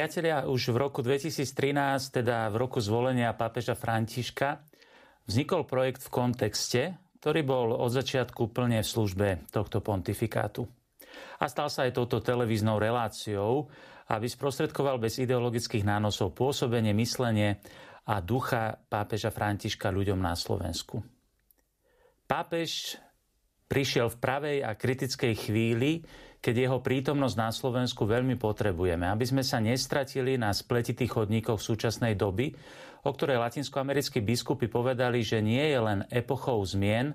Priatelia, už v roku 2013, teda v roku zvolenia pápeža Františka, vznikol projekt v kontexte, ktorý bol od začiatku plne v službe tohto pontifikátu. A stal sa aj touto televíznou reláciou, aby sprostredkoval bez ideologických nánosov pôsobenie, myslenie a ducha pápeža Františka ľuďom na Slovensku. Pápež prišiel v pravej a kritickej chvíli, keď jeho prítomnosť na Slovensku veľmi potrebujeme, aby sme sa nestratili na spletitých chodníkoch súčasnej doby, o ktorej latinskoamerickí biskupy povedali, že nie je len epochou zmien,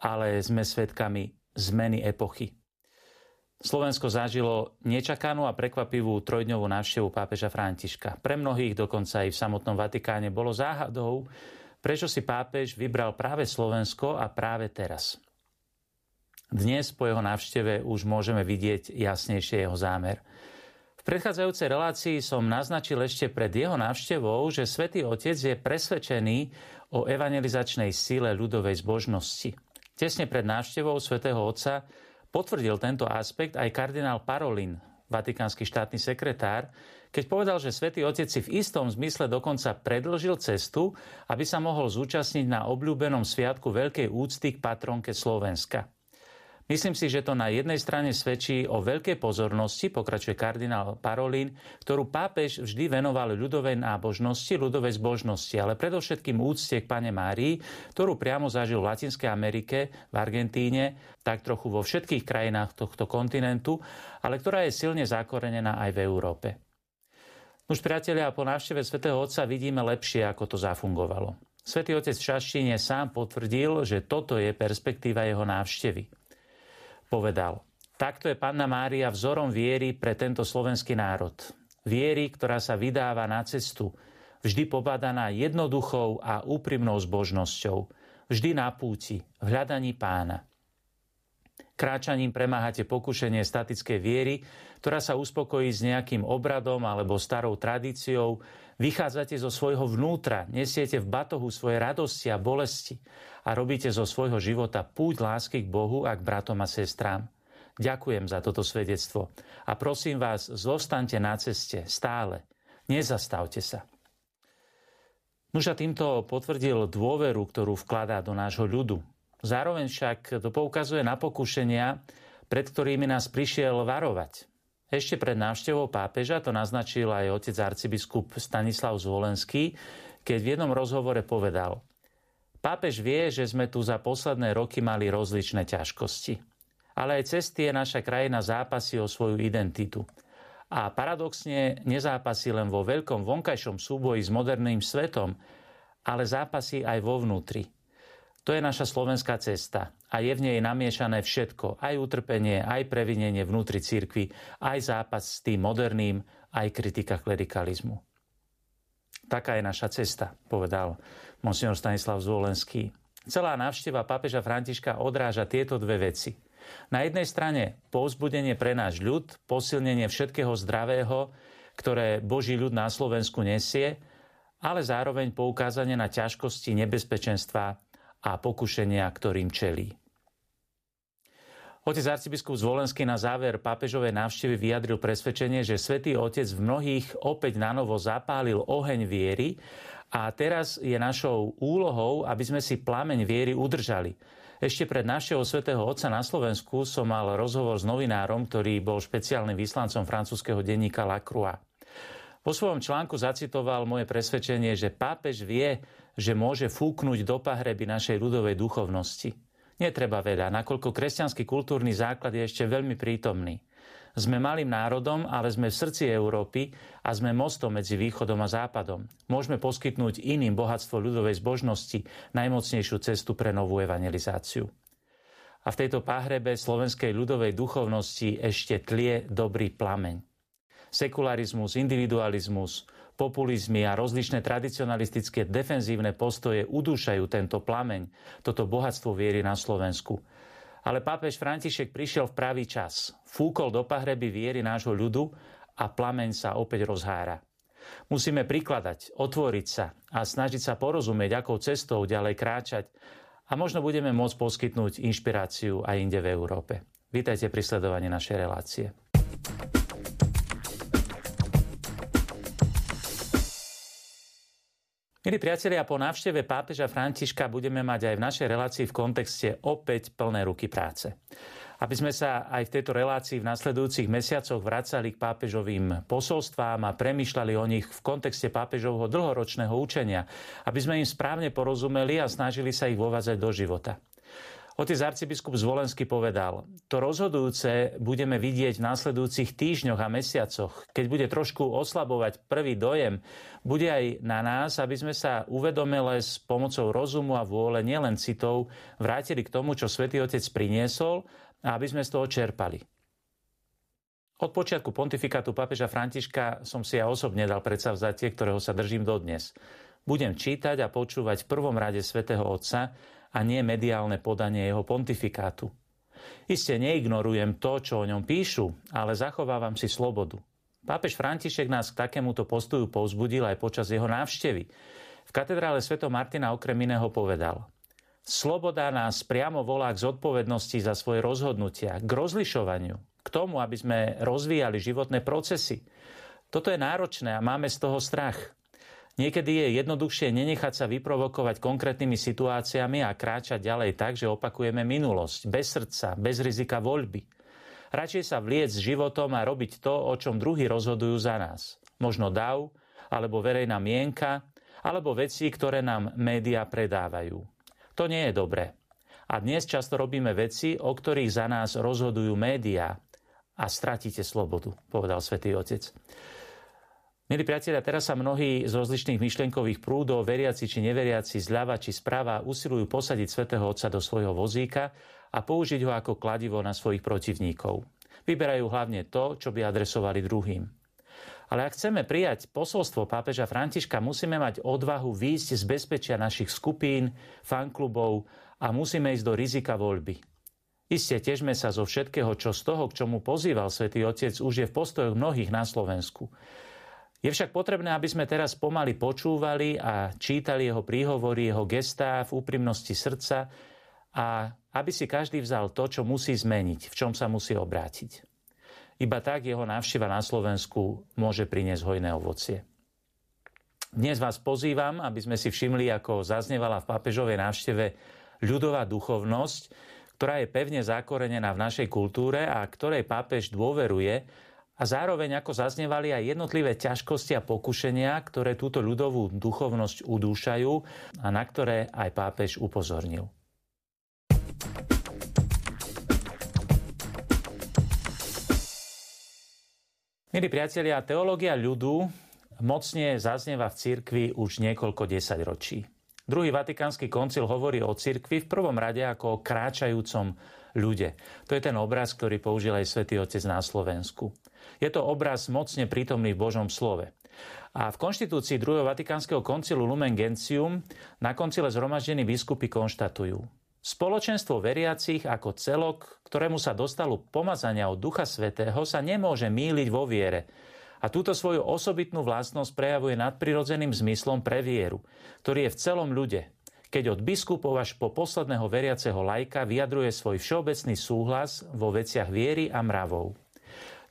ale sme svedkami zmeny epochy. Slovensko zažilo nečakanú a prekvapivú trojdňovú návštevu pápeža Františka. Pre mnohých, dokonca aj v samotnom Vatikáne, bolo záhadou, prečo si pápež vybral práve Slovensko a práve teraz. Dnes po jeho návšteve už môžeme vidieť jasnejšie jeho zámer. V predchádzajúcej relácii som naznačil ešte pred jeho návštevou, že svätý Otec je presvedčený o evangelizačnej sile ľudovej zbožnosti. Tesne pred návštevou svätého Otca potvrdil tento aspekt aj kardinál Parolin, vatikánsky štátny sekretár, keď povedal, že svätý Otec si v istom zmysle dokonca predlžil cestu, aby sa mohol zúčastniť na obľúbenom sviatku veľkej úcty k patronke Slovenska. Myslím si, že to na jednej strane svedčí o veľkej pozornosti, pokračuje kardinál Parolín, ktorú pápež vždy venoval ľudovej nábožnosti, ľudovej zbožnosti, ale predovšetkým úcte k pane Márii, ktorú priamo zažil v Latinskej Amerike, v Argentíne, tak trochu vo všetkých krajinách tohto kontinentu, ale ktorá je silne zakorenená aj v Európe. Už priatelia, po návšteve svätého Otca vidíme lepšie, ako to zafungovalo. Svetý Otec v Šaštine sám potvrdil, že toto je perspektíva jeho návštevy povedal, takto je Panna Mária vzorom viery pre tento slovenský národ. Viery, ktorá sa vydáva na cestu, vždy pobadaná jednoduchou a úprimnou zbožnosťou, vždy na púti, v hľadaní pána. Kráčaním premáhate pokušenie statickej viery, ktorá sa uspokojí s nejakým obradom alebo starou tradíciou, vychádzate zo svojho vnútra, nesiete v batohu svoje radosti a bolesti a robíte zo svojho života púť lásky k Bohu a k bratom a sestrám. Ďakujem za toto svedectvo a prosím vás, zostaňte na ceste stále. Nezastavte sa. Nuž a týmto potvrdil dôveru, ktorú vkladá do nášho ľudu. Zároveň však to poukazuje na pokušenia, pred ktorými nás prišiel varovať. Ešte pred návštevou pápeža to naznačil aj otec arcibiskup Stanislav Zvolenský, keď v jednom rozhovore povedal – Pápež vie, že sme tu za posledné roky mali rozličné ťažkosti. Ale aj cez tie naša krajina zápasí o svoju identitu. A paradoxne nezápasí len vo veľkom vonkajšom súboji s moderným svetom, ale zápasí aj vo vnútri. To je naša slovenská cesta a je v nej namiešané všetko, aj utrpenie, aj previnenie vnútri cirkvi, aj zápas s tým moderným, aj kritika klerikalizmu. Taká je naša cesta, povedal monsignor Stanislav Zvolenský. Celá návšteva pápeža Františka odráža tieto dve veci. Na jednej strane povzbudenie pre náš ľud, posilnenie všetkého zdravého, ktoré Boží ľud na Slovensku nesie, ale zároveň poukázanie na ťažkosti, nebezpečenstva a pokušenia, ktorým čelí. Otec arcibiskup Zvolenský na záver pápežovej návštevy vyjadril presvedčenie, že svätý Otec v mnohých opäť na novo zapálil oheň viery a teraz je našou úlohou, aby sme si plameň viery udržali. Ešte pred návštevou svätého Otca na Slovensku som mal rozhovor s novinárom, ktorý bol špeciálnym vyslancom francúzského denníka La Croix. Po svojom článku zacitoval moje presvedčenie, že pápež vie, že môže fúknuť do pahreby našej ľudovej duchovnosti. Netreba veľa, nakoľko kresťanský kultúrny základ je ešte veľmi prítomný. Sme malým národom, ale sme v srdci Európy a sme mostom medzi východom a západom. Môžeme poskytnúť iným bohatstvo ľudovej zbožnosti, najmocnejšiu cestu pre novú evangelizáciu. A v tejto páhrebe slovenskej ľudovej duchovnosti ešte tlie dobrý plameň. Sekularizmus, individualizmus, populizmy a rozličné tradicionalistické defenzívne postoje udúšajú tento plameň, toto bohatstvo viery na Slovensku – ale pápež František prišiel v pravý čas. Fúkol do pahreby viery nášho ľudu a plameň sa opäť rozhára. Musíme prikladať, otvoriť sa a snažiť sa porozumieť, akou cestou ďalej kráčať a možno budeme môcť poskytnúť inšpiráciu aj inde v Európe. Vítajte pri sledovaní našej relácie. Milí priatelia, po návšteve pápeža Františka budeme mať aj v našej relácii v kontexte opäť plné ruky práce. Aby sme sa aj v tejto relácii v nasledujúcich mesiacoch vracali k pápežovým posolstvám a premyšľali o nich v kontexte pápežovho dlhoročného učenia, aby sme im správne porozumeli a snažili sa ich vovázať do života. Otec arcibiskup Zvolenský povedal, to rozhodujúce budeme vidieť v následujúcich týždňoch a mesiacoch. Keď bude trošku oslabovať prvý dojem, bude aj na nás, aby sme sa uvedomele s pomocou rozumu a vôle, nielen citov, vrátili k tomu, čo svätý Otec priniesol a aby sme z toho čerpali. Od počiatku pontifikátu pápeža Františka som si ja osobne dal predsavzatie, ktorého sa držím dodnes. Budem čítať a počúvať v prvom rade svätého Otca, a nie mediálne podanie jeho pontifikátu. Isté neignorujem to, čo o ňom píšu, ale zachovávam si slobodu. Pápež František nás k takémuto postoju povzbudil aj počas jeho návštevy. V katedrále Sv. Martina okrem iného povedal Sloboda nás priamo volá k zodpovednosti za svoje rozhodnutia, k rozlišovaniu, k tomu, aby sme rozvíjali životné procesy. Toto je náročné a máme z toho strach. Niekedy je jednoduchšie nenechať sa vyprovokovať konkrétnymi situáciami a kráčať ďalej tak, že opakujeme minulosť, bez srdca, bez rizika voľby. Radšej sa vliec s životom a robiť to, o čom druhí rozhodujú za nás. Možno dav, alebo verejná mienka, alebo veci, ktoré nám médiá predávajú. To nie je dobré. A dnes často robíme veci, o ktorých za nás rozhodujú médiá a stratíte slobodu, povedal svätý Otec. Milí priatelia, teraz sa mnohí z rozličných myšlienkových prúdov, veriaci či neveriaci, zľava či sprava, usilujú posadiť svätého Otca do svojho vozíka a použiť ho ako kladivo na svojich protivníkov. Vyberajú hlavne to, čo by adresovali druhým. Ale ak chceme prijať posolstvo pápeža Františka, musíme mať odvahu výjsť z bezpečia našich skupín, fanklubov a musíme ísť do rizika voľby. Isté, težme sa zo všetkého, čo z toho, k čomu pozýval svätý Otec, už je v postojoch mnohých na Slovensku. Je však potrebné, aby sme teraz pomaly počúvali a čítali jeho príhovory, jeho gestá v úprimnosti srdca a aby si každý vzal to, čo musí zmeniť, v čom sa musí obrátiť. Iba tak jeho návšteva na Slovensku môže priniesť hojné ovocie. Dnes vás pozývam, aby sme si všimli, ako zaznevala v pápežovej návšteve ľudová duchovnosť, ktorá je pevne zakorenená v našej kultúre a ktorej pápež dôveruje a zároveň ako zaznevali aj jednotlivé ťažkosti a pokušenia, ktoré túto ľudovú duchovnosť udúšajú a na ktoré aj pápež upozornil. Milí priatelia, teológia ľudu mocne zaznieva v cirkvi už niekoľko desaťročí. Druhý vatikánsky koncil hovorí o cirkvi v prvom rade ako o kráčajúcom ľude. To je ten obraz, ktorý použil aj svätý Otec na Slovensku. Je to obraz mocne prítomný v Božom slove. A v konštitúcii druhého Vatikánskeho koncilu Lumen Gentium na koncile zhromaždení biskupy konštatujú. Spoločenstvo veriacich ako celok, ktorému sa dostalo pomazania od Ducha Svetého, sa nemôže míliť vo viere, a túto svoju osobitnú vlastnosť prejavuje nadprirodzeným zmyslom pre vieru, ktorý je v celom ľude, keď od biskupov až po posledného veriaceho lajka vyjadruje svoj všeobecný súhlas vo veciach viery a mravov.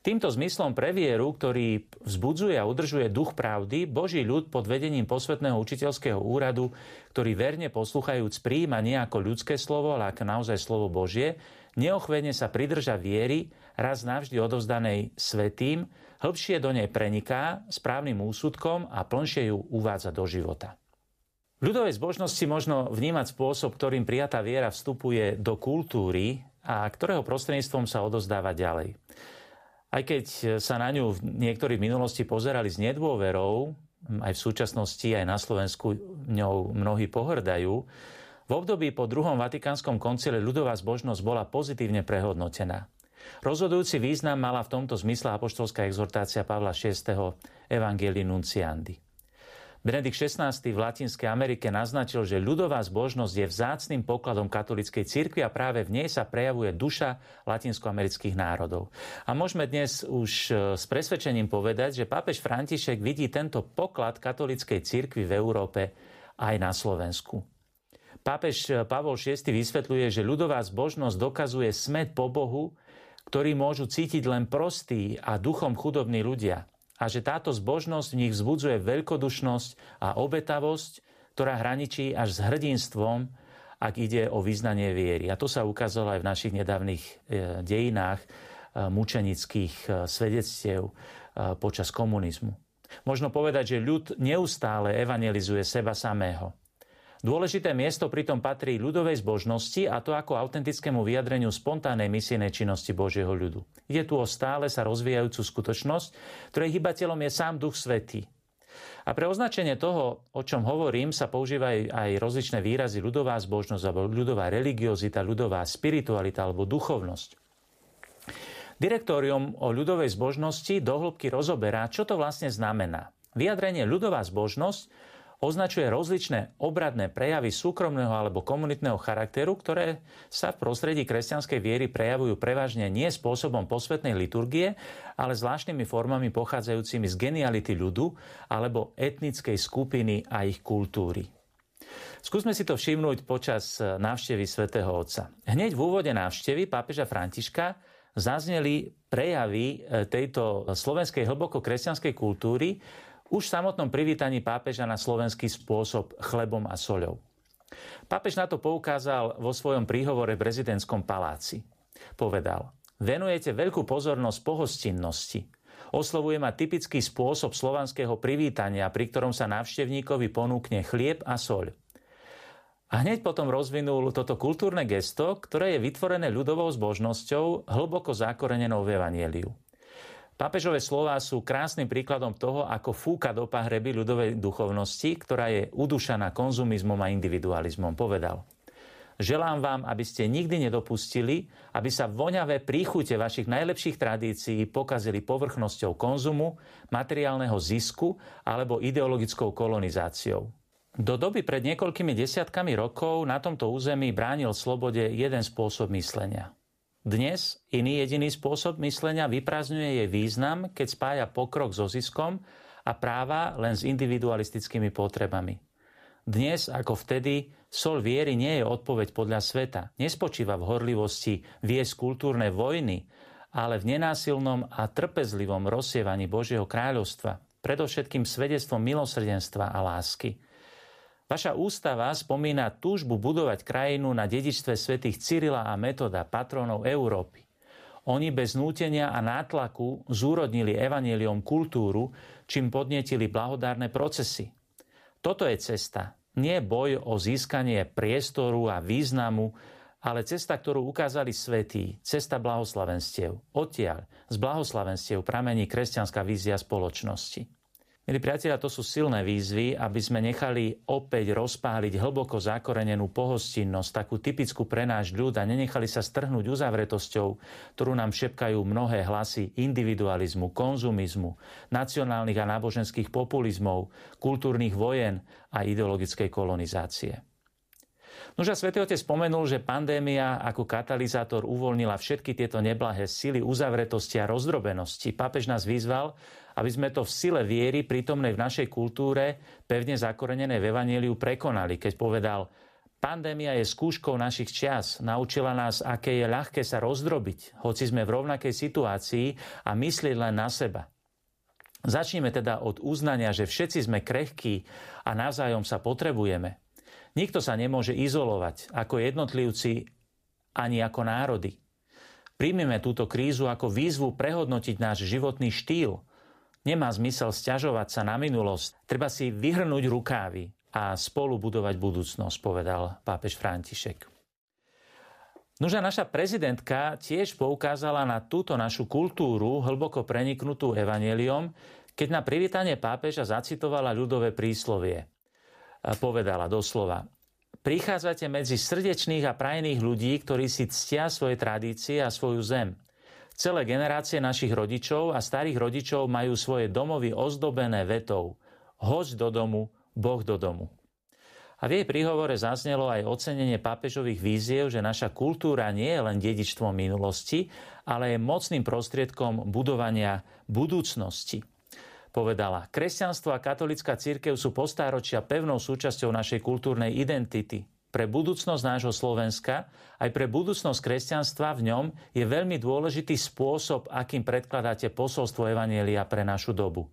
Týmto zmyslom pre vieru, ktorý vzbudzuje a udržuje duch pravdy, Boží ľud pod vedením posvetného učiteľského úradu, ktorý verne poslúchajúc príjma nie ako ľudské slovo, ale ako naozaj slovo Božie, neochvene sa pridrža viery, raz navždy odovzdanej svetým, hĺbšie do nej preniká správnym úsudkom a plnšie ju uvádza do života. V ľudovej zbožnosti možno vnímať spôsob, ktorým prijatá viera vstupuje do kultúry a ktorého prostredníctvom sa odozdáva ďalej. Aj keď sa na ňu niektorí v minulosti pozerali s nedôverou, aj v súčasnosti, aj na Slovensku ňou mnohí pohrdajú, v období po druhom Vatikánskom koncile ľudová zbožnosť bola pozitívne prehodnotená. Rozhodujúci význam mala v tomto zmysle apoštolská exhortácia Pavla VI. Evangelii Nunciandi. Benedikt XVI v Latinskej Amerike naznačil, že ľudová zbožnosť je vzácným pokladom katolíckej cirkvi a práve v nej sa prejavuje duša latinskoamerických národov. A môžeme dnes už e, s presvedčením povedať, že pápež František vidí tento poklad katolíckej cirkvi v Európe aj na Slovensku. Pápež e, Pavol VI vysvetľuje, že ľudová zbožnosť dokazuje smet po Bohu, ktorý môžu cítiť len prostí a duchom chudobní ľudia – a že táto zbožnosť v nich vzbudzuje veľkodušnosť a obetavosť, ktorá hraničí až s hrdinstvom, ak ide o vyznanie viery. A to sa ukázalo aj v našich nedávnych e, dejinách e, mučenických e, svedectiev počas komunizmu. Možno povedať, že ľud neustále evangelizuje seba samého. Dôležité miesto pritom patrí ľudovej zbožnosti a to ako autentickému vyjadreniu spontánnej misijnej činnosti Božieho ľudu. Ide tu o stále sa rozvíjajúcu skutočnosť, ktorej hybateľom je sám Duch Svetý. A pre označenie toho, o čom hovorím, sa používajú aj rozličné výrazy ľudová zbožnosť alebo ľudová religiozita, ľudová spiritualita alebo duchovnosť. Direktórium o ľudovej zbožnosti dohlbky rozoberá, čo to vlastne znamená. Vyjadrenie ľudová zbožnosť označuje rozličné obradné prejavy súkromného alebo komunitného charakteru, ktoré sa v prostredí kresťanskej viery prejavujú prevažne nie spôsobom posvetnej liturgie, ale zvláštnymi formami pochádzajúcimi z geniality ľudu alebo etnickej skupiny a ich kultúry. Skúsme si to všimnúť počas návštevy svätého Otca. Hneď v úvode návštevy pápeža Františka zazneli prejavy e, tejto slovenskej hlboko kresťanskej kultúry, už v samotnom privítaní pápeža na slovenský spôsob chlebom a soľou. Pápež na to poukázal vo svojom príhovore v prezidentskom paláci. Povedal, venujete veľkú pozornosť pohostinnosti. Oslovuje ma typický spôsob slovanského privítania, pri ktorom sa návštevníkovi ponúkne chlieb a soľ. A hneď potom rozvinul toto kultúrne gesto, ktoré je vytvorené ľudovou zbožnosťou, hlboko zakorenenou v Evangeliu. Pápežové slová sú krásnym príkladom toho, ako fúka do pahreby ľudovej duchovnosti, ktorá je udušaná konzumizmom a individualizmom. Povedal, Želám vám, aby ste nikdy nedopustili, aby sa voňavé príchute vašich najlepších tradícií pokazili povrchnosťou konzumu, materiálneho zisku alebo ideologickou kolonizáciou. Do doby pred niekoľkými desiatkami rokov na tomto území bránil slobode jeden spôsob myslenia – dnes iný jediný spôsob myslenia vyprázdňuje jej význam, keď spája pokrok so ziskom a práva len s individualistickými potrebami. Dnes, ako vtedy, sol viery nie je odpoveď podľa sveta. Nespočíva v horlivosti viesť kultúrne vojny, ale v nenásilnom a trpezlivom rozsievaní Božieho kráľovstva, predovšetkým svedectvom milosrdenstva a lásky – Vaša ústava spomína túžbu budovať krajinu na dedičstve svätých Cyrila a Metoda, patronov Európy. Oni bez nútenia a nátlaku zúrodnili evaneliom kultúru, čím podnetili blahodárne procesy. Toto je cesta. Nie boj o získanie priestoru a významu, ale cesta, ktorú ukázali svetí, cesta blahoslavenstiev. Odtiaľ, z blahoslavenstiev pramení kresťanská vízia spoločnosti. Milí priatelia, to sú silné výzvy, aby sme nechali opäť rozpáliť hlboko zakorenenú pohostinnosť, takú typickú pre náš ľud a nenechali sa strhnúť uzavretosťou, ktorú nám šepkajú mnohé hlasy individualizmu, konzumizmu, nacionálnych a náboženských populizmov, kultúrnych vojen a ideologickej kolonizácie. Nože Svetý Otec spomenul, že pandémia ako katalizátor uvoľnila všetky tieto neblahé sily uzavretosti a rozdrobenosti. Pápež nás vyzval, aby sme to v sile viery prítomnej v našej kultúre, pevne zakorenené v Evangeliu, prekonali, keď povedal, Pandémia je skúškou našich čias. Naučila nás, aké je ľahké sa rozdrobiť, hoci sme v rovnakej situácii a myslieť len na seba. Začneme teda od uznania, že všetci sme krehkí a navzájom sa potrebujeme. Nikto sa nemôže izolovať ako jednotlivci ani ako národy. Príjmeme túto krízu ako výzvu prehodnotiť náš životný štýl. Nemá zmysel stiažovať sa na minulosť. Treba si vyhrnúť rukávy a spolu budovať budúcnosť, povedal pápež František. Nože naša prezidentka tiež poukázala na túto našu kultúru, hlboko preniknutú evaneliom, keď na privítanie pápeža zacitovala ľudové príslovie povedala doslova. Prichádzate medzi srdečných a prajných ľudí, ktorí si ctia svoje tradície a svoju zem. Celé generácie našich rodičov a starých rodičov majú svoje domovy ozdobené vetou Hoď do domu, Boh do domu. A v jej príhovore zaznelo aj ocenenie pápežových víziev, že naša kultúra nie je len dedičstvom minulosti, ale je mocným prostriedkom budovania budúcnosti povedala, kresťanstvo a katolická církev sú postáročia pevnou súčasťou našej kultúrnej identity. Pre budúcnosť nášho Slovenska, aj pre budúcnosť kresťanstva v ňom je veľmi dôležitý spôsob, akým predkladáte posolstvo Evanielia pre našu dobu.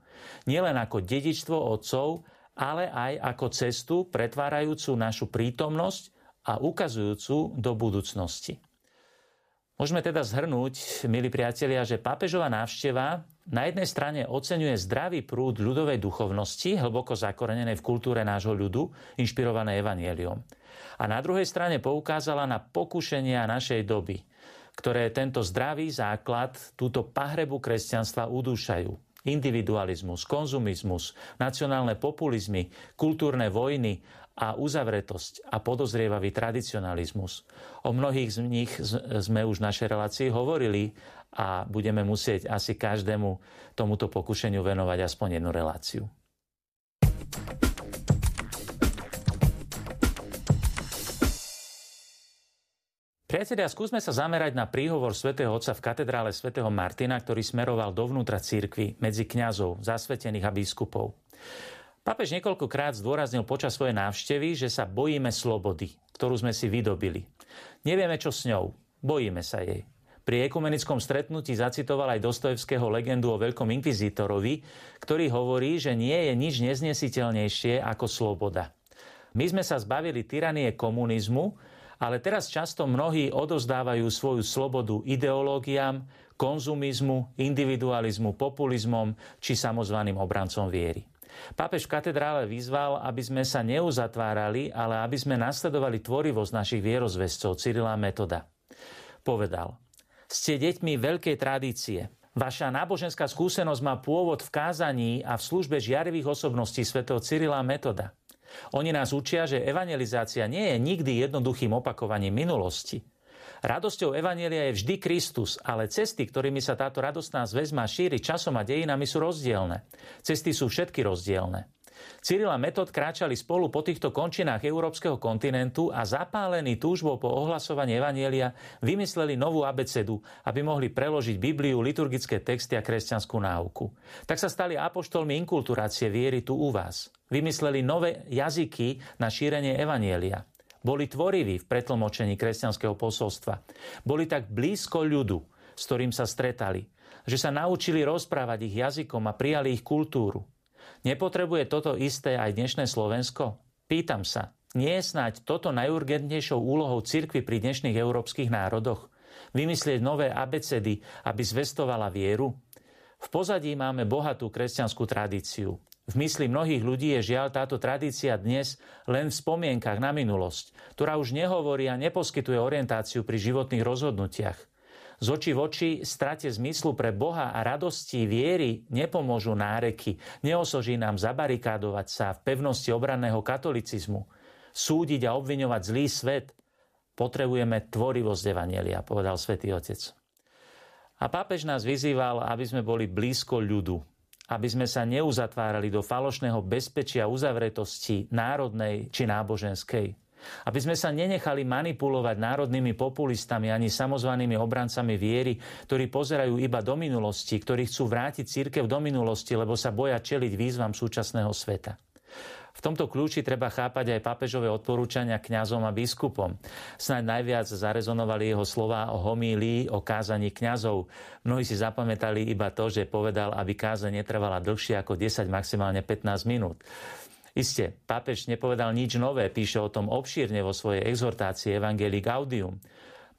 Nielen ako dedičstvo otcov, ale aj ako cestu pretvárajúcu našu prítomnosť a ukazujúcu do budúcnosti. Môžeme teda zhrnúť, milí priatelia, že pápežová návšteva na jednej strane oceňuje zdravý prúd ľudovej duchovnosti, hlboko zakorenenej v kultúre nášho ľudu, inšpirované evanieliom. A na druhej strane poukázala na pokušenia našej doby, ktoré tento zdravý základ, túto pahrebu kresťanstva udúšajú individualizmus, konzumizmus, nacionálne populizmy, kultúrne vojny a uzavretosť a podozrievavý tradicionalizmus. O mnohých z nich sme už v našej relácii hovorili a budeme musieť asi každému tomuto pokušeniu venovať aspoň jednu reláciu. Priatelia, skúsme sa zamerať na príhovor svätého Otca v katedrále svätého Martina, ktorý smeroval dovnútra církvy medzi kňazov, zasvetených a biskupov. Papež niekoľkokrát zdôraznil počas svojej návštevy, že sa bojíme slobody, ktorú sme si vydobili. Nevieme, čo s ňou. Bojíme sa jej. Pri ekumenickom stretnutí zacitoval aj Dostojevského legendu o veľkom inkvizítorovi, ktorý hovorí, že nie je nič neznesiteľnejšie ako sloboda. My sme sa zbavili tyranie komunizmu, ale teraz často mnohí odozdávajú svoju slobodu ideológiám, konzumizmu, individualizmu, populizmom či samozvaným obrancom viery. Pápež v katedrále vyzval, aby sme sa neuzatvárali, ale aby sme nasledovali tvorivosť našich vierozvescov Cyrila Metoda. Povedal, ste deťmi veľkej tradície. Vaša náboženská skúsenosť má pôvod v kázaní a v službe žiarivých osobností svätého Cyrila Metoda. Oni nás učia, že evangelizácia nie je nikdy jednoduchým opakovaním minulosti. Radosťou Evanielia je vždy Kristus, ale cesty, ktorými sa táto radostná zväz má šíriť časom a dejinami sú rozdielne. Cesty sú všetky rozdielne. Cyril a Metod kráčali spolu po týchto končinách európskeho kontinentu a zapálení túžbou po ohlasovaní Evanielia vymysleli novú abecedu, aby mohli preložiť Bibliu, liturgické texty a kresťanskú náuku. Tak sa stali apoštolmi inkulturácie viery tu u vás. Vymysleli nové jazyky na šírenie Evanielia. Boli tvoriví v pretlmočení kresťanského posolstva. Boli tak blízko ľudu, s ktorým sa stretali, že sa naučili rozprávať ich jazykom a prijali ich kultúru. Nepotrebuje toto isté aj dnešné Slovensko? Pýtam sa, nie je snáď toto najurgentnejšou úlohou cirkvy pri dnešných európskych národoch? Vymyslieť nové abecedy, aby zvestovala vieru? V pozadí máme bohatú kresťanskú tradíciu. V mysli mnohých ľudí je žiaľ táto tradícia dnes len v spomienkach na minulosť, ktorá už nehovorí a neposkytuje orientáciu pri životných rozhodnutiach. Z očí v oči strate zmyslu pre Boha a radosti viery nepomôžu náreky, neosoží nám zabarikádovať sa v pevnosti obranného katolicizmu, súdiť a obviňovať zlý svet. Potrebujeme tvorivosť Evanielia, povedal svätý Otec. A pápež nás vyzýval, aby sme boli blízko ľudu, aby sme sa neuzatvárali do falošného bezpečia uzavretosti národnej či náboženskej. Aby sme sa nenechali manipulovať národnými populistami ani samozvanými obrancami viery, ktorí pozerajú iba do minulosti, ktorí chcú vrátiť církev do minulosti, lebo sa boja čeliť výzvam súčasného sveta. V tomto kľúči treba chápať aj pápežové odporúčania kňazom a biskupom. Snaď najviac zarezonovali jeho slova o homílii, o kázaní kňazov. Mnohí si zapamätali iba to, že povedal, aby kázeň netrvala dlhšie ako 10, maximálne 15 minút. Isté, pápež nepovedal nič nové, píše o tom obšírne vo svojej exhortácii Evangelii Gaudium.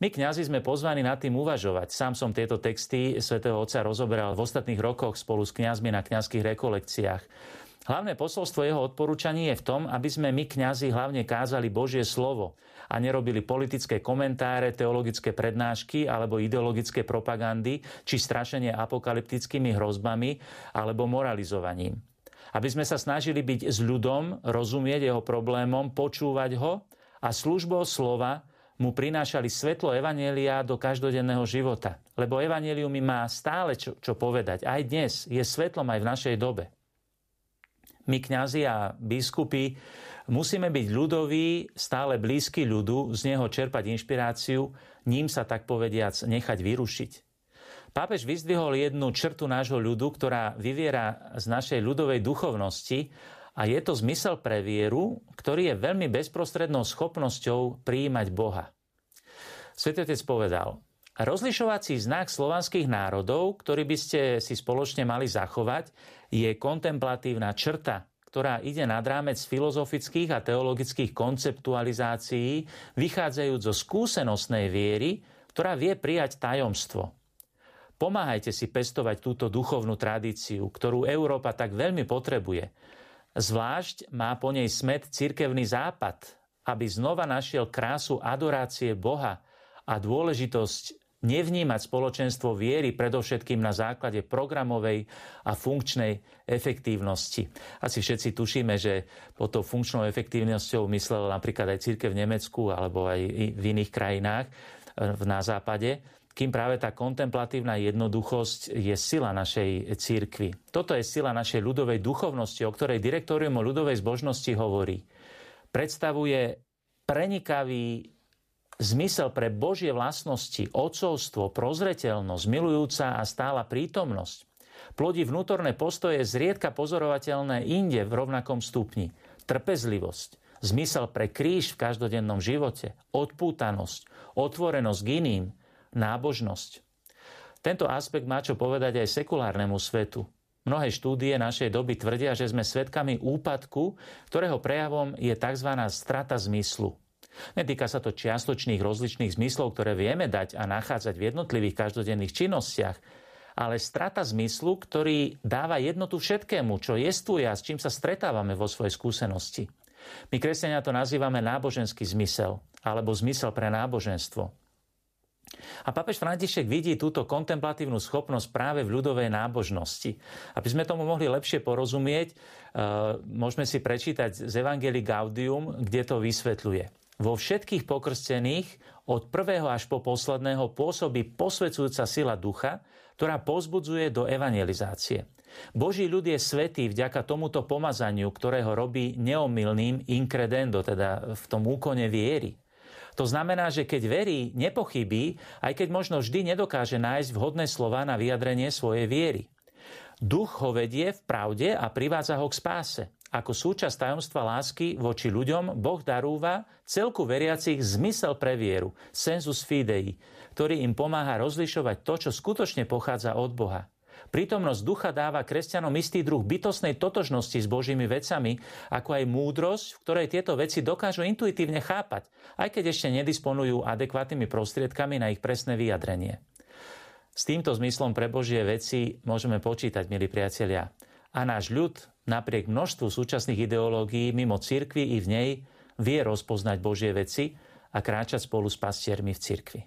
My kňazi sme pozvaní nad tým uvažovať. Sám som tieto texty svätého Otca rozoberal v ostatných rokoch spolu s kňazmi na kňazských rekolekciách. Hlavné posolstvo jeho odporúčaní je v tom, aby sme my kňazi hlavne kázali Božie slovo a nerobili politické komentáre, teologické prednášky alebo ideologické propagandy či strašenie apokalyptickými hrozbami alebo moralizovaním. Aby sme sa snažili byť s ľudom, rozumieť jeho problémom, počúvať ho a službou slova mu prinášali svetlo Evanielia do každodenného života. Lebo Evanielium má stále čo, čo povedať. Aj dnes je svetlom aj v našej dobe my kňazi a biskupy musíme byť ľudoví, stále blízky ľudu, z neho čerpať inšpiráciu, ním sa tak povediac nechať vyrušiť. Pápež vyzdvihol jednu črtu nášho ľudu, ktorá vyviera z našej ľudovej duchovnosti a je to zmysel pre vieru, ktorý je veľmi bezprostrednou schopnosťou prijímať Boha. Svetý Otec povedal, rozlišovací znak slovanských národov, ktorý by ste si spoločne mali zachovať, je kontemplatívna črta, ktorá ide nad rámec filozofických a teologických konceptualizácií, vychádzajúc zo skúsenostnej viery, ktorá vie prijať tajomstvo. Pomáhajte si pestovať túto duchovnú tradíciu, ktorú Európa tak veľmi potrebuje. Zvlášť má po nej smet cirkevný západ, aby znova našiel krásu adorácie Boha a dôležitosť nevnímať spoločenstvo viery predovšetkým na základe programovej a funkčnej efektívnosti. Asi všetci tušíme, že pod tou funkčnou efektívnosťou myslel napríklad aj církev v Nemecku alebo aj v iných krajinách e, na západe, kým práve tá kontemplatívna jednoduchosť je sila našej církvy. Toto je sila našej ľudovej duchovnosti, o ktorej direktórium o ľudovej zbožnosti hovorí. Predstavuje prenikavý Zmysel pre Božie vlastnosti, ocovstvo, prozreteľnosť, milujúca a stála prítomnosť plodí vnútorné postoje zriedka pozorovateľné inde v rovnakom stupni. Trpezlivosť, zmysel pre kríž v každodennom živote, odpútanosť, otvorenosť k iným, nábožnosť. Tento aspekt má čo povedať aj sekulárnemu svetu. Mnohé štúdie našej doby tvrdia, že sme svedkami úpadku, ktorého prejavom je tzv. strata zmyslu. Netýka sa to čiastočných rozličných zmyslov, ktoré vieme dať a nachádzať v jednotlivých každodenných činnostiach, ale strata zmyslu, ktorý dáva jednotu všetkému, čo jestuje a s čím sa stretávame vo svojej skúsenosti. My kresťania to nazývame náboženský zmysel, alebo zmysel pre náboženstvo. A papež František vidí túto kontemplatívnu schopnosť práve v ľudovej nábožnosti. Aby sme tomu mohli lepšie porozumieť, e, môžeme si prečítať z Evangelii Gaudium, kde to vysvetľuje. Vo všetkých pokrstených od prvého až po posledného pôsobí posvedzujúca sila ducha, ktorá pozbudzuje do evangelizácie. Boží ľud je svetý vďaka tomuto pomazaniu, ktorého robí neomilným incredendo, teda v tom úkone viery. To znamená, že keď verí, nepochybí, aj keď možno vždy nedokáže nájsť vhodné slova na vyjadrenie svojej viery. Duch ho vedie v pravde a privádza ho k spáse. Ako súčasť tajomstva lásky voči ľuďom Boh darúva celku veriacich zmysel pre vieru, sensus fidei, ktorý im pomáha rozlišovať to, čo skutočne pochádza od Boha. Prítomnosť ducha dáva kresťanom istý druh bytostnej totožnosti s Božími vecami, ako aj múdrosť, v ktorej tieto veci dokážu intuitívne chápať, aj keď ešte nedisponujú adekvátnymi prostriedkami na ich presné vyjadrenie. S týmto zmyslom pre Božie veci môžeme počítať, milí priatelia. A náš ľud napriek množstvu súčasných ideológií mimo cirkvi i v nej vie rozpoznať Božie veci a kráčať spolu s pastiermi v cirkvi.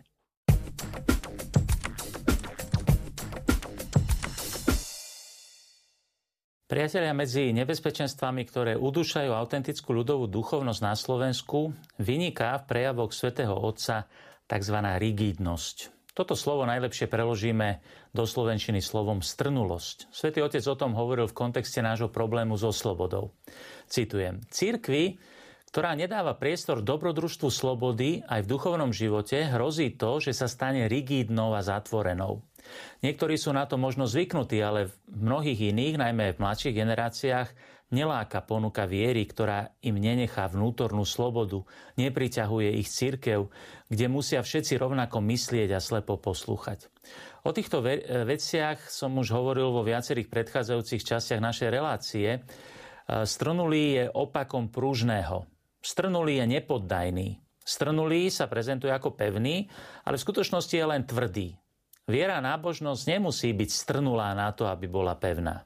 Priatelia, medzi nebezpečenstvami, ktoré udúšajú autentickú ľudovú duchovnosť na Slovensku, vyniká v prejavoch svätého Otca tzv. rigidnosť. Toto slovo najlepšie preložíme do slovenčiny slovom strnulosť. Svetý Otec o tom hovoril v kontexte nášho problému so slobodou. Citujem. Církvi, ktorá nedáva priestor dobrodružstvu slobody aj v duchovnom živote, hrozí to, že sa stane rigidnou a zatvorenou. Niektorí sú na to možno zvyknutí, ale v mnohých iných, najmä v mladších generáciách, neláka ponuka viery, ktorá im nenechá vnútornú slobodu, nepriťahuje ich cirkev, kde musia všetci rovnako myslieť a slepo poslúchať. O týchto veciach som už hovoril vo viacerých predchádzajúcich častiach našej relácie. Strnulý je opakom pružného. Strnulý je nepoddajný. Strnulý sa prezentuje ako pevný, ale v skutočnosti je len tvrdý. Viera a nábožnosť nemusí byť strnulá na to, aby bola pevná.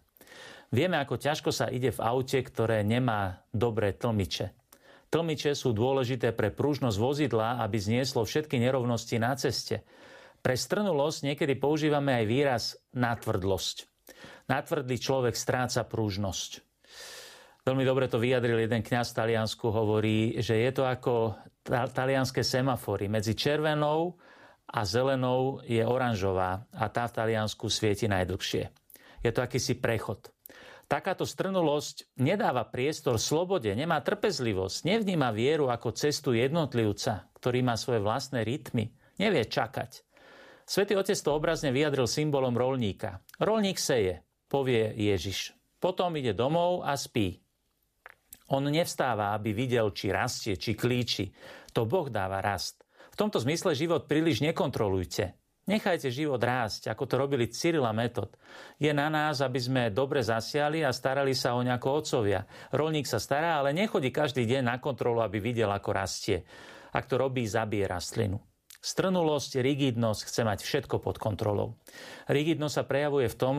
Vieme, ako ťažko sa ide v aute, ktoré nemá dobré tlmiče. Tlmiče sú dôležité pre pružnosť vozidla, aby znieslo všetky nerovnosti na ceste. Pre strnulosť niekedy používame aj výraz natvrdlosť. Natvrdlý človek stráca pružnosť. Veľmi dobre to vyjadril jeden kňaz v Taliansku, hovorí, že je to ako talianské semafory. Medzi červenou a zelenou je oranžová a tá v Taliansku svieti najdlhšie. Je to akýsi prechod. Takáto strnulosť nedáva priestor slobode, nemá trpezlivosť, nevníma vieru ako cestu jednotlivca, ktorý má svoje vlastné rytmy, nevie čakať. Svetý Otec to obrazne vyjadril symbolom rolníka. Rolník seje, povie Ježiš. Potom ide domov a spí. On nevstáva, aby videl, či rastie, či klíči. To Boh dáva rast. V tomto zmysle život príliš nekontrolujte. Nechajte život rásť, ako to robili Cyrila Metod. Je na nás, aby sme dobre zasiali a starali sa o nejako otcovia. Rolník sa stará, ale nechodí každý deň na kontrolu, aby videl, ako rastie. Ak to robí, zabije rastlinu. Strnulosť, rigidnosť chce mať všetko pod kontrolou. Rigidnosť sa prejavuje v tom,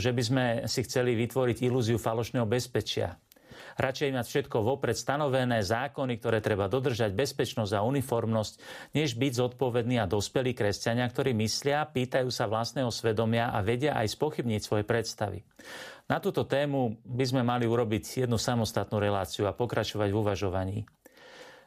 že by sme si chceli vytvoriť ilúziu falošného bezpečia. Radšej mať všetko vopred stanovené, zákony, ktoré treba dodržať, bezpečnosť a uniformnosť, než byť zodpovední a dospelí kresťania, ktorí myslia, pýtajú sa vlastného svedomia a vedia aj spochybniť svoje predstavy. Na túto tému by sme mali urobiť jednu samostatnú reláciu a pokračovať v uvažovaní.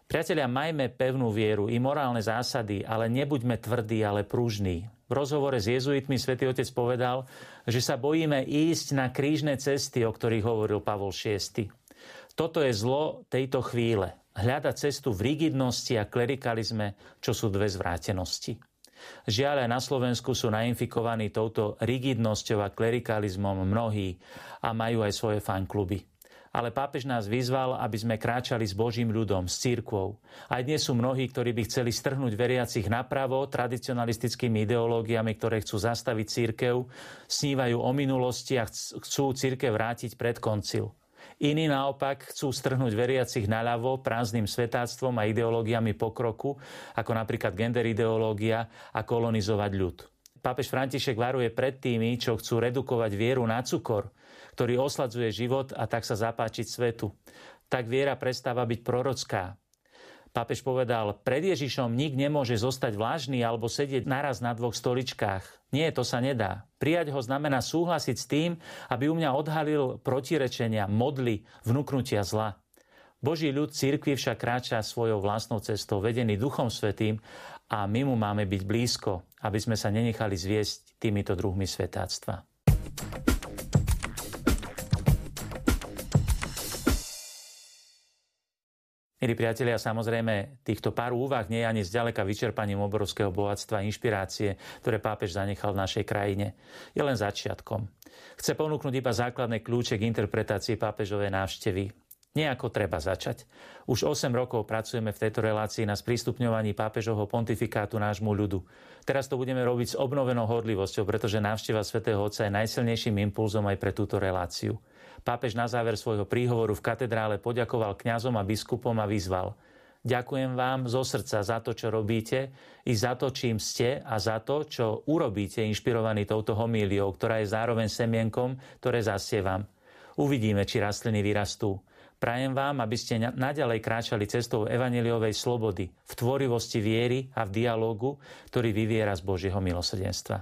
Priatelia, majme pevnú vieru i morálne zásady, ale nebuďme tvrdí, ale pružní. V rozhovore s jezuitmi svätý Otec povedal, že sa bojíme ísť na krížne cesty, o ktorých hovoril Pavol VI. Toto je zlo tejto chvíle. Hľada cestu v rigidnosti a klerikalizme, čo sú dve zvrátenosti. Žiaľ, aj na Slovensku sú nainfikovaní touto rigidnosťou a klerikalizmom mnohí a majú aj svoje fankluby ale pápež nás vyzval, aby sme kráčali s Božím ľudom, s církvou. Aj dnes sú mnohí, ktorí by chceli strhnúť veriacich napravo tradicionalistickými ideológiami, ktoré chcú zastaviť církev, snívajú o minulosti a chcú církev vrátiť pred koncil. Iní naopak chcú strhnúť veriacich naľavo prázdnym svetáctvom a ideológiami pokroku, ako napríklad gender ideológia a kolonizovať ľud. Pápež František varuje pred tými, čo chcú redukovať vieru na cukor, ktorý osladzuje život a tak sa zapáčiť svetu. Tak viera prestáva byť prorocká. Pápež povedal, pred Ježišom nik nemôže zostať vlážny alebo sedieť naraz na dvoch stoličkách. Nie, to sa nedá. Prijať ho znamená súhlasiť s tým, aby u mňa odhalil protirečenia, modly, vnúknutia zla. Boží ľud církvi však kráča svojou vlastnou cestou, vedený Duchom Svetým a my mu máme byť blízko, aby sme sa nenechali zviesť týmito druhmi svetáctva. Milí priatelia, samozrejme, týchto pár úvah nie je ani zďaleka vyčerpaním obrovského bohatstva a inšpirácie, ktoré pápež zanechal v našej krajine. Je len začiatkom. Chce ponúknuť iba základné kľúče k interpretácii pápežovej návštevy. Nejako treba začať. Už 8 rokov pracujeme v tejto relácii na sprístupňovaní pápežovho pontifikátu nášmu ľudu. Teraz to budeme robiť s obnovenou horlivosťou, pretože návšteva svätého Otca je najsilnejším impulzom aj pre túto reláciu. Pápež na záver svojho príhovoru v katedrále poďakoval kňazom a biskupom a vyzval Ďakujem vám zo srdca za to, čo robíte, i za to, čím ste a za to, čo urobíte inšpirovaný touto homíliou, ktorá je zároveň semienkom, ktoré zasievam. Uvidíme, či rastliny vyrastú. Prajem vám, aby ste naďalej kráčali cestou evaneliovej slobody, v tvorivosti viery a v dialogu, ktorý vyviera z Božieho milosrdenstva.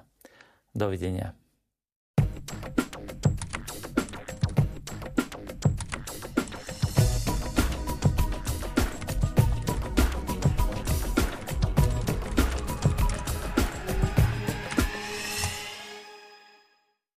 Dovidenia.